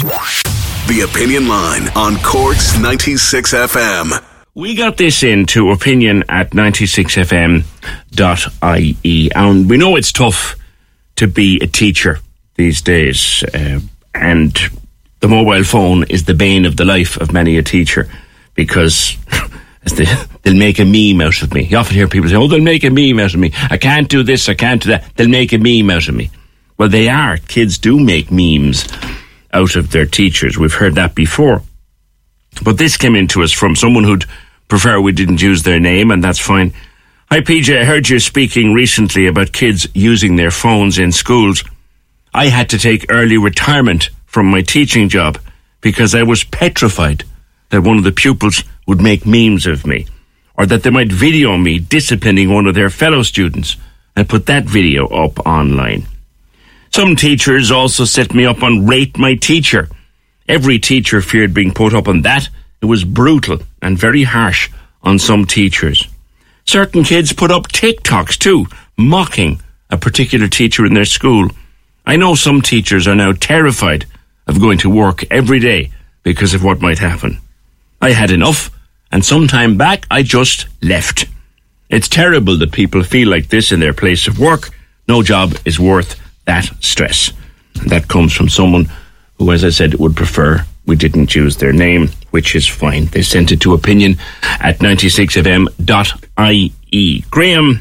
The Opinion Line on Cork's 96 FM. We got this into opinion at 96fm.ie, and we know it's tough to be a teacher these days, uh, and the mobile phone is the bane of the life of many a teacher because they, they'll make a meme out of me. You often hear people say, Oh, they'll make a meme out of me. I can't do this, I can't do that. They'll make a meme out of me. Well, they are. Kids do make memes out of their teachers. We've heard that before. But this came into us from someone who'd prefer we didn't use their name, and that's fine. Hi, PJ. I heard you speaking recently about kids using their phones in schools. I had to take early retirement from my teaching job because I was petrified that one of the pupils would make memes of me or that they might video me disciplining one of their fellow students and put that video up online. Some teachers also set me up on Rate My Teacher. Every teacher feared being put up on that. It was brutal and very harsh on some teachers. Certain kids put up TikToks too, mocking a particular teacher in their school. I know some teachers are now terrified of going to work every day because of what might happen. I had enough, and some time back I just left. It's terrible that people feel like this in their place of work. No job is worth that stress. That comes from someone who, as I said, would prefer we didn't use their name, which is fine. They sent it to opinion at 96fm.ie. Graham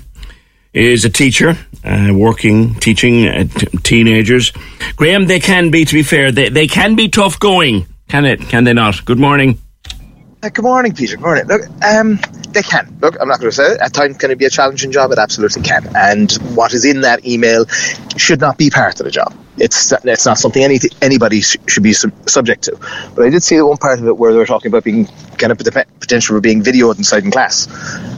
is a teacher uh, working, teaching uh, t- teenagers. Graham, they can be, to be fair, they, they can be tough going, can it? Can they not? Good morning. Uh, good morning, Peter. Good morning. Look, um, they can. Look, I'm not going to say it. At times, can it be a challenging job? It absolutely can. And what is in that email should not be part of the job. It's it's not something any, anybody sh- should be sub- subject to. But I did see one part of it where they were talking about being kind of the potential for being videoed inside in class.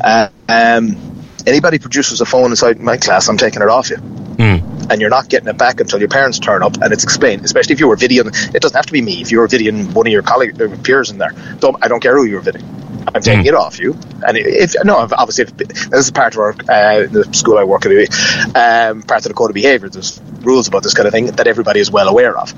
Uh, um, anybody produces a phone inside my class, I'm taking it off you. And you're not getting it back until your parents turn up and it's explained. Especially if you were videoing, it doesn't have to be me. If you were videoing one of your colleagues, peers in there, don't, I don't care who you were videoing. I'm taking it off you. And if no, obviously, if, this is part of our uh, the school I work at. Um, part of the code of behaviour. There's rules about this kind of thing that everybody is well aware of.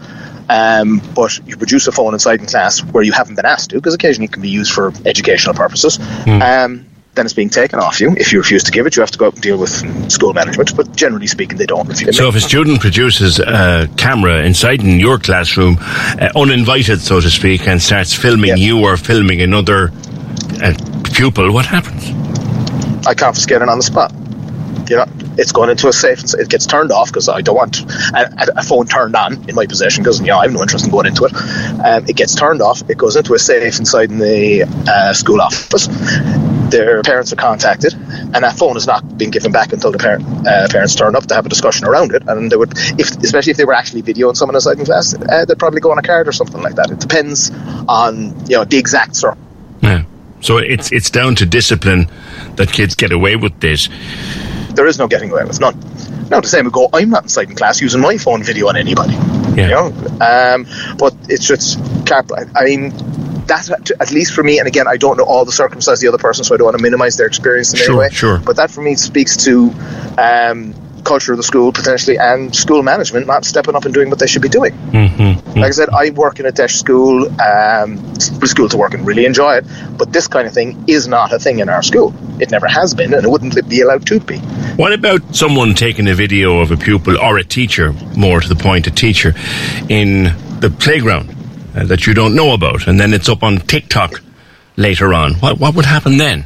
Um, but you produce a phone inside in class where you haven't been asked to, because occasionally it can be used for educational purposes. Um, then it's being taken off you. If you refuse to give it, you have to go out and deal with school management. But generally speaking, they don't. So if a student produces a camera inside in your classroom, uh, uninvited, so to speak, and starts filming you or filming another uh, pupil, what happens? I confiscate it on the spot. You know, it's going into a safe. It gets turned off because I don't want a, a phone turned on in my possession because you know I have no interest in going into it. Um, it gets turned off. It goes into a safe inside in the uh, school office. Their parents are contacted, and that phone is not being given back until the parent, uh, parents turn up to have a discussion around it. And they would, if especially if they were actually videoing someone inside in class, uh, they'd probably go on a card or something like that. It depends on you know the exact circle. Yeah. So it's it's down to discipline that kids get away with this. There is no getting away with none. Now the same would go. I'm not inside in class using my phone video on anybody. Yeah. You know, um, but it's just cap. I mean, that at least for me. And again, I don't know all the circumstances of the other person, so I don't want to minimise their experience in Sure, any way. sure. But that for me speaks to um, culture of the school potentially and school management not stepping up and doing what they should be doing. Mm-hmm. Like I said, I work in a DEIS school, um, school to work and really enjoy it. But this kind of thing is not a thing in our school. It never has been, and it wouldn't be allowed to be. What about someone taking a video of a pupil or a teacher, more to the point, a teacher, in the playground uh, that you don't know about, and then it's up on TikTok later on? What what would happen then?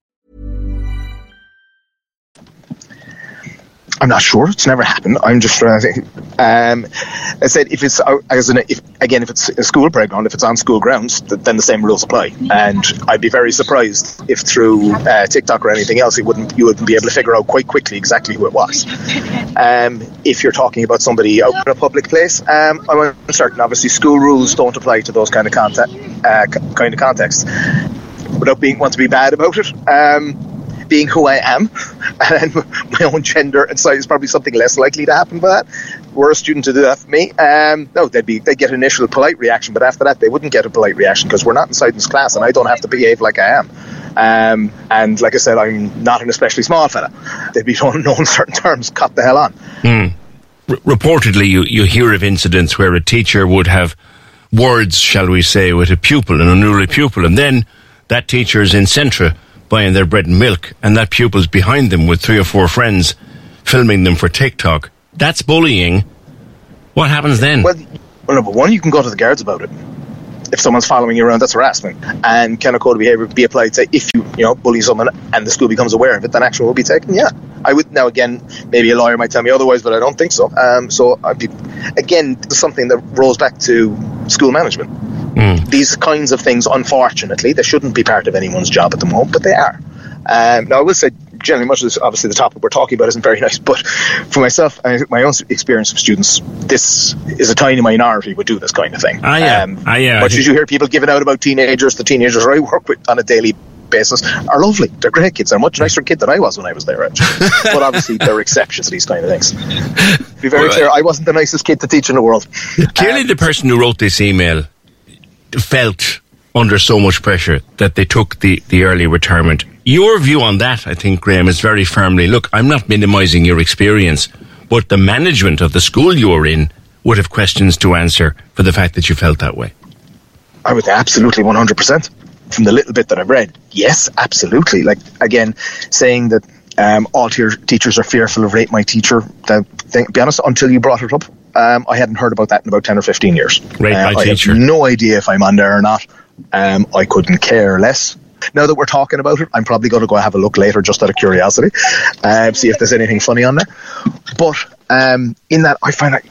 I'm not sure. It's never happened. I'm just trying to think. Um, I said if it's uh, as in if again if it's a school playground, if it's on school grounds, th- then the same rules apply. And I'd be very surprised if through uh, TikTok or anything else, it wouldn't you wouldn't be able to figure out quite quickly exactly who it was. Um, if you're talking about somebody out in a public place, um, I'm certain obviously school rules don't apply to those kind of context, uh, kind of contexts. Without being want to be bad about it. Um, being who I am and my own gender and size is probably something less likely to happen for that. Were a student to do that for me, um, no, they'd be they'd get an initial polite reaction, but after that they wouldn't get a polite reaction because we're not in this class and I don't have to behave like I am. Um, and like I said, I'm not an especially small fella. They'd be known in certain terms, cut the hell on. Mm. Reportedly, you, you hear of incidents where a teacher would have words, shall we say, with a pupil, an unruly pupil, and then that teacher is in Centra buying their bread and milk, and that pupil's behind them with three or four friends filming them for TikTok. That's bullying. What happens then? Well, well, number one, you can go to the guards about it. If someone's following you around, that's harassment. And can a code of behaviour be applied? Say, if you, you know, bully someone and the school becomes aware of it, then action will be taken. Yeah, I would. Now, again, maybe a lawyer might tell me otherwise, but I don't think so. Um, so, I'd be, again, something that rolls back to school management. Mm. These kinds of things, unfortunately, they shouldn't be part of anyone's job at the moment, but they are. Um, now, I will say, generally, much of this, obviously, the topic we're talking about isn't very nice, but for myself, I, my own experience of students, this is a tiny minority would do this kind of thing. Ah, yeah. Um, ah, yeah. Much as you hear people giving out about teenagers, the teenagers I work with on a daily basis are lovely. They're great kids. They're a much nicer kid than I was when I was their age. but obviously, there are exceptions to these kind of things. To be very well, clear, I wasn't the nicest kid to teach in the world. Clearly, um, the person who wrote this email felt under so much pressure that they took the, the early retirement. Your view on that, I think, Graham, is very firmly look, I'm not minimizing your experience, but the management of the school you were in would have questions to answer for the fact that you felt that way. I would absolutely 100%. From the little bit that I've read, yes, absolutely. Like, again, saying that um, all teachers are fearful of rate my teacher. That, think, be honest, until you brought it up, um, I hadn't heard about that in about 10 or 15 years. Rate uh, I teacher. have no idea if I'm on there or not. Um, I couldn't care less. Now that we're talking about it, I'm probably going to go have a look later just out of curiosity, uh, see if there's anything funny on there. But um, in that, I find that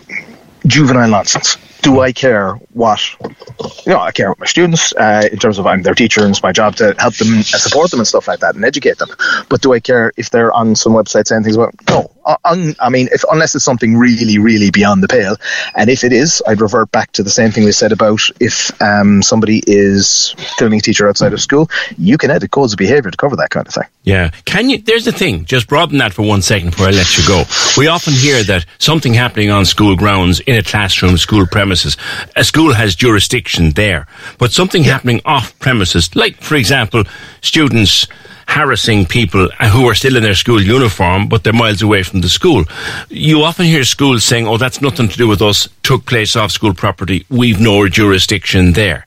juvenile nonsense do I care what you know I care about my students uh, in terms of I'm their teacher and it's my job to help them support them and stuff like that and educate them. But do I care if they're on some website saying things about no on, I mean if unless it's something really really beyond the pale and if it is I'd revert back to the same thing we said about if um, somebody is filming a teacher outside of school you can edit codes of behavior to cover that kind of thing. Yeah. Can you there's the thing just broaden that for one second before I let you go. We often hear that something happening on school grounds in a classroom school premise premises. A school has jurisdiction there, but something yeah. happening off premises, like, for example, students harassing people who are still in their school uniform, but they're miles away from the school. You often hear schools saying, oh, that's nothing to do with us, took place off school property, we've no jurisdiction there.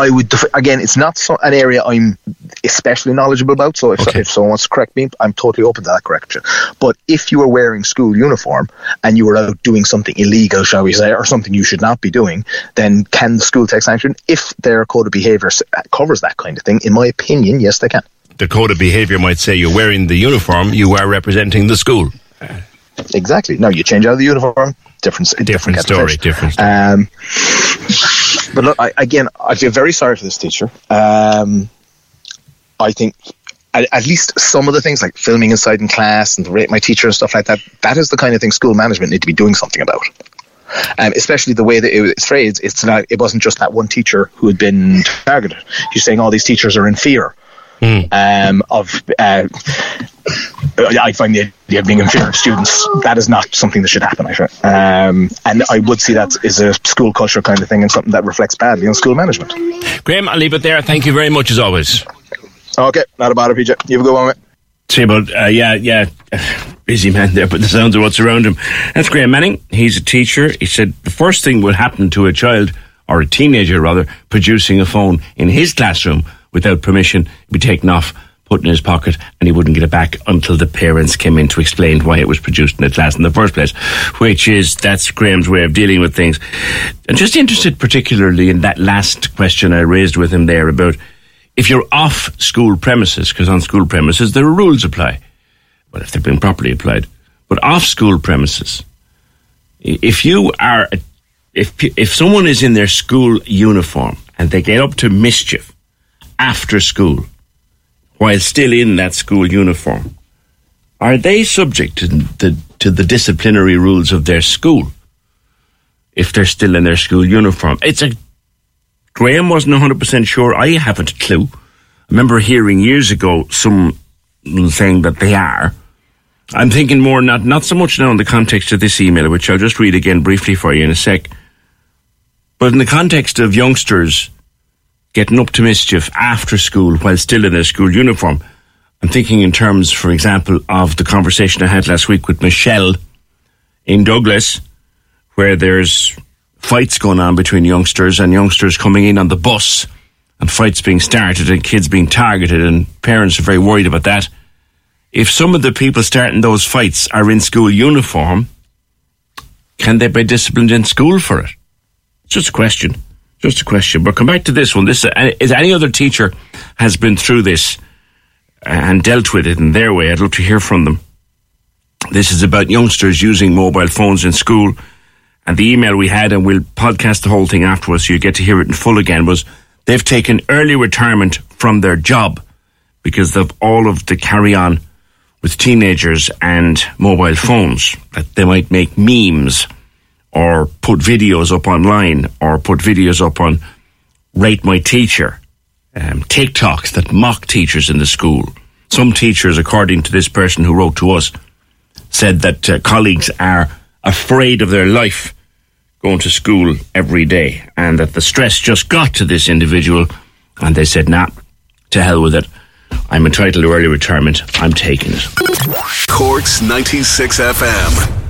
I would def- again. It's not so, an area I'm especially knowledgeable about. So if, okay. if someone wants to correct me, I'm totally open to that correction. But if you are wearing school uniform and you are out doing something illegal, shall we say, or something you should not be doing, then can the school take sanction? If their code of behaviour covers that kind of thing, in my opinion, yes, they can. The code of behaviour might say you're wearing the uniform, you are representing the school. Exactly. Now you change out of the uniform, different, different, different story, different. Story. Um, but look, I, again, I feel very sorry for this teacher. Um, I think at, at, least some of the things like filming inside in class and rate my teacher and stuff like that, that is the kind of thing school management need to be doing something about. Um, especially the way that it was phrased, it's not. It wasn't just that one teacher who had been targeted. You're saying all these teachers are in fear. um, of uh, I find the idea of being in fear of students that is not something that should happen. I think. Um, and I would see that as a school culture kind of thing and something that reflects badly on school management. Graham, I'll leave it there. Thank you very much as always. Okay, not a bother, PJ. You have a good one, mate. See but uh, yeah, yeah, busy man there, but the sounds of what's around him. That's Graham Manning. He's a teacher. He said the first thing would happen to a child or a teenager rather producing a phone in his classroom without permission would be taken off, put in his pocket, and he wouldn't get it back until the parents came in to explain why it was produced in the class in the first place. Which is that's Graham's way of dealing with things. I'm just interested particularly in that last question I raised with him there about if you're off school premises, because on school premises there are rules apply. Well, if they've been properly applied, but off school premises, if you are, if if someone is in their school uniform and they get up to mischief after school, while still in that school uniform, are they subject to the to the disciplinary rules of their school? If they're still in their school uniform, it's a Graham wasn't 100% sure. I haven't a clue. I remember hearing years ago some saying that they are. I'm thinking more not not so much now in the context of this email, which I'll just read again briefly for you in a sec, but in the context of youngsters getting up to mischief after school while still in their school uniform. I'm thinking in terms, for example, of the conversation I had last week with Michelle in Douglas, where there's fights going on between youngsters and youngsters coming in on the bus and fights being started and kids being targeted and parents are very worried about that. If some of the people starting those fights are in school uniform, can they be disciplined in school for it? It's just a question. Just a question. But come back to this one. This uh, is any other teacher has been through this and dealt with it in their way. I'd love to hear from them. This is about youngsters using mobile phones in school. And the email we had, and we'll podcast the whole thing afterwards so you get to hear it in full again, was they've taken early retirement from their job because of all of the carry on with teenagers and mobile phones. That they might make memes or put videos up online or put videos up on Rate My Teacher, um, TikToks that mock teachers in the school. Some teachers, according to this person who wrote to us, said that uh, colleagues are afraid of their life going to school every day and that the stress just got to this individual and they said, nah, to hell with it. I'm entitled to early retirement. I'm taking it. Corks 96 FM.